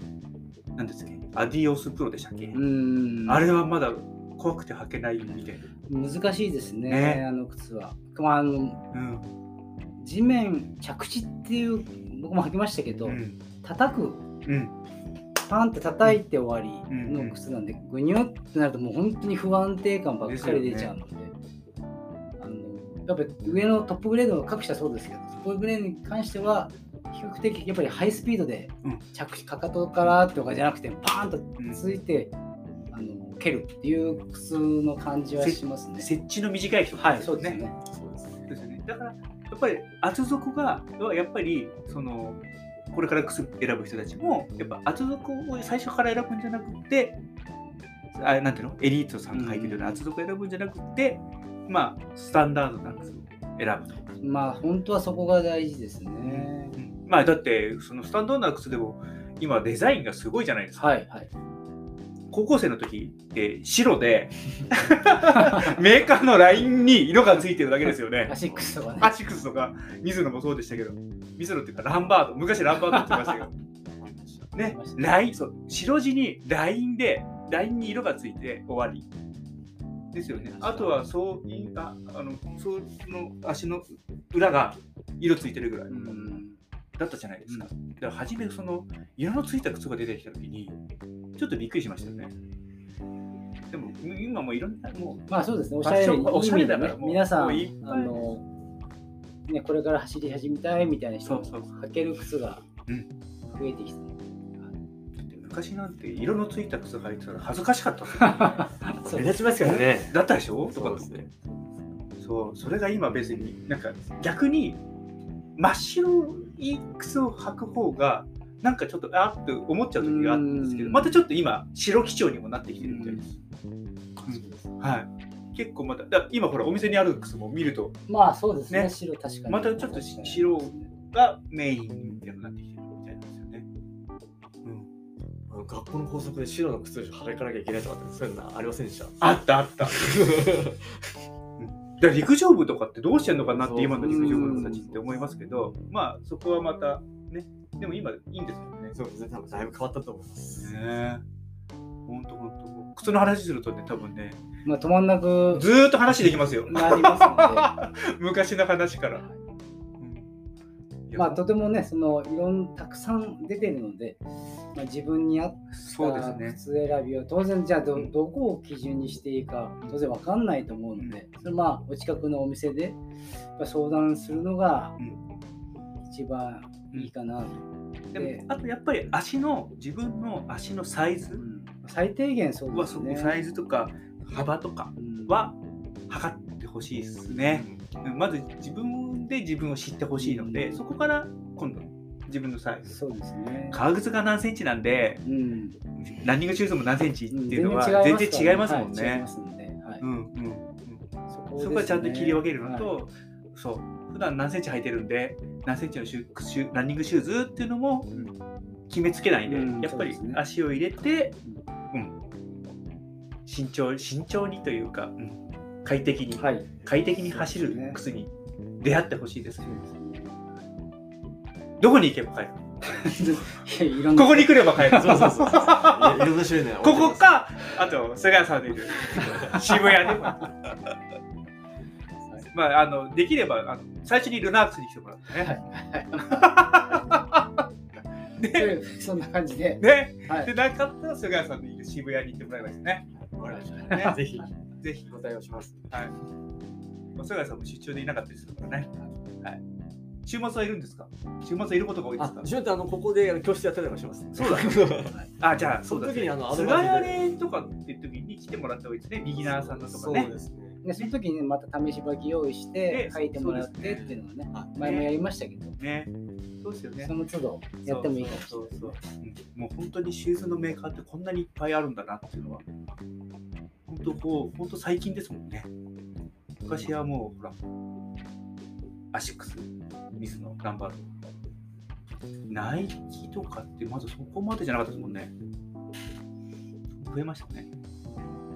なんですっけ、アディオスプロでしたっけ、うん。あれはまだ怖くて履けないみたいな。難しいですね、ね。あの靴は。まあ、あのうん地面着地っていう僕も履きましたけど、うん。叩く。うん。パンって叩いて終わりの靴なんで、ぐにゅってなるともう本当に不安定感ばっかり出ちゃうのであのやっぱり上のトップグレードの各社そうですけどトップグレードに関しては比較的やっぱりハイスピードでうん。着地かかとからとかじゃなくてパーンとうんついて、あの蹴るっていう靴の感じはしますね。設置の短い人はい、そうですね。そうですね。ですよね。だから、やっぱり厚底が、やっぱり、その、これから靴選ぶ人たちも、やっぱ厚底を最初から選ぶんじゃなくて、あなんていうの？エリートさんが履いてるような厚底を選ぶんじゃなくて、まあ、スタンダードな靴を選ぶと。まあ本当はそこが大事ですね。うんまあ、だって、そのスタンダードな靴でも、今デザインがすごいじゃないですか。はいはい。高校生の時って白で メーカーのラインに色がついてるだけですよね。アシックスとかね。アシックスとか、ミズノもそうでしたけど、ミズノっていうかランバード、昔ランバードって言ってましたけど、ね、ライン、そう、白地にラインで、ラインに色がついて終わり。ですよね。あとは、そういああの、その足の裏が色ついてるぐらいうん。だったじゃないですか。だから初めその色のついた靴が出てきた時に、ちょっとびっくりしましたよね。でも今もういろんな、もうまあそうですね、おしゃれにおしゃれだからね皆さん、あの、ね、これから走り始めたいみたいな人も履ける靴がうん。増えてきて、昔なんて色のついた靴履いてたら恥ずかしかった目立ちますからね。だったでしょ？とかですね。そうそれが今別になんか逆に真っ白い靴を履く方がなんかちょっとあって思っちゃう時があったんですけどうん。またちょっと今白基調にもなってきてるみたいです、はい。結構まただ今ほらお店にある靴も見ると。まあそうですね、ね。白確かに。またちょっとし白がメインみたいになってきてるみたいなんですよね、うん、学校の校則で白の靴下履かなきゃいけないとかってそういうのありませんでした？あったあった だから陸上部とかってどうしてんのかなって今の陸上部の子たちって思いますけどまあそこはまたねでも今いいんですよねそうですね。多分だいぶ変わったと思います。ねえ。ほんとほんと。靴の話するとね、多分ね、まあ止まんなくずーっと話できますよ。なりますの 昔の話から。まあとてもね、そのいろんたくさん出てるので、まあ、自分に合っそうですね。た靴選びを当然じゃあどうんどこを基準にしていいか当然わかんないと思うので、それまあお近くのお店で相談するのがうん一番いいかなと。でも、あとやっぱり足の、自分の足のサイズうん最低限そうですね。サイズとか幅とかうんは測ってほしいですね。うんまず自分で自分を知ってほしいので、そこから今度自分のサイズ。そうですね。革靴が何センチなんで、うん、ランニングシューズも何センチってうんいうのは全然違いますもんね。そこはちゃんと切り分けるのと、はいそう。普段何センチ履いてるんで何センチのシュシュランニングシューズっていうのも決めつけないで、うん。やっぱり足を入れて、うん。慎重慎重にというか、うん快適に、はい。快適に走る靴に出会ってほしいです、ねどこに行けば買える？いやいろんな。ここに来れば買える。そうそうそう。いろんな種類の。ここかあと菅谷さんでいる。渋谷でも。まああのできればあの最初にルナークスに来てもらってね、でで そんな感じで、ね。はい。で、なかったら菅谷さんのいる渋谷に行ってもらいますね。わかりました。ねぜひぜひ。ご対応します。はい。まあ菅谷さんも出張でいなかったりするからね。はい。週末はいるんですか？週末はいることが多いですか、あ一緒にあのここであの教室やったりとかします。そうだ あ、じゃあ、そうだ、その時にあのアド菅バイスで谷とかっていう時に来てもらった方がいいですね。ビギナーさんのとかね。そうですね。でその時にまた試し履き用意してで書いてもらってっていうのをね、あ前もやりましたけど、ね。そうですよねそ。の都度やってもいいかもしれそうそうそううんもう本当にシューズのメーカーってこんなにいっぱいあるんだなっていうのは、本当こう、本当最近ですもんね。昔はもう、ほら、アシックス、水のランバード。ナイキとかってまだそこまでじゃなかったですもんね。増えましたね。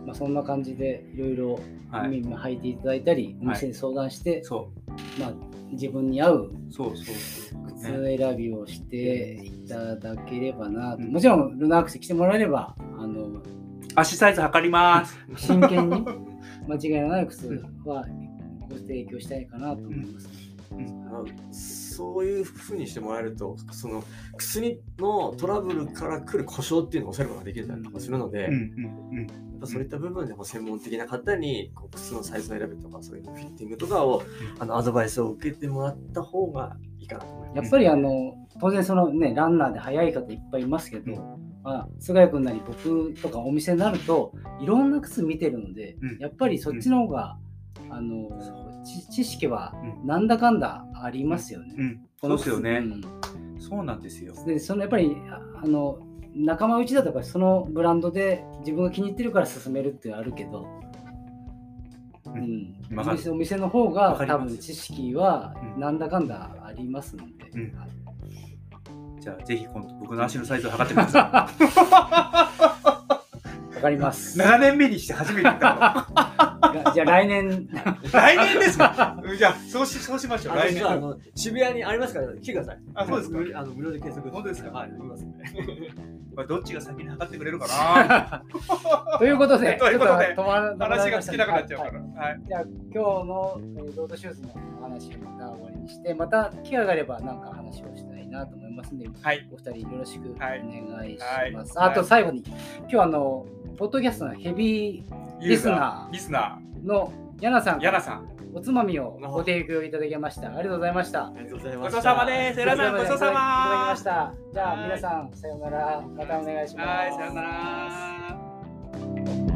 まあ、そんな感じでいろいろはい。今履いていただいたり、お店に相談して、そまあ、自分に合うう、そうそうそう。靴ね。選びをしていただければなと、うん。もちろんルナークス来てもらえればあの足サイズ測ります。真剣に？間違いのない靴はご提供したいかなと思います、そういうふうにしてもらえるとその薬のトラブルから来る故障っていうのを抑えることができたりとかするので、そういった部分でも専門的な方にこう靴のサイズの選びとかそういうフィッティングとかをあのアドバイスを受けてもらった方がいいかなと思います。やっぱりあの当然そのねランナーで速い方いっぱいいますけど、まあ、菅谷君なり僕とかお店になるといろんな靴見てるので、うん。やっぱりそっちの方が、あの知知識はうん。なんだかんだありますよね。うん。そうですよね。うん。そうなんですよ。でそのやっぱりああの仲間内だとやっぱりそのブランドで自分が気に入ってるから勧めるってあるけど、ううん。お店お店の方が多分知識はうん。なんだかんだありますので、うん。はい。じゃあぜひ今度僕の足のサイズを測ってくださかります。7年目にして初めて。じゃあ来年、来年ですか？じゃあ、そうしそうしましょう。来年。あの渋谷にありますから来てください。あそうですか無あの無料で検索。本当ですか？はい、見ますんで。まあどっちが先に測ってくれるかなということで、ということで話が尽きなくなっちゃうかはいら。はい。じゃあ今日の、えーロードシューズのお話をまた終わりにして、また機会があればなんか話をしたいなと思いますので、はい。お二人よろしくおはい願いします。はいあと最後に、今日あの、ポッドキャストのヘビーリスナリスナーのヤナさんー。ヤナさん。おつまみをご提供いただきました。ありがとうございました。ありがとうございごちました。そうさまです。皆さん、ごちそうさいただきまました。じゃあはい皆さん、さようなら。またお願いします。はい、さようなら。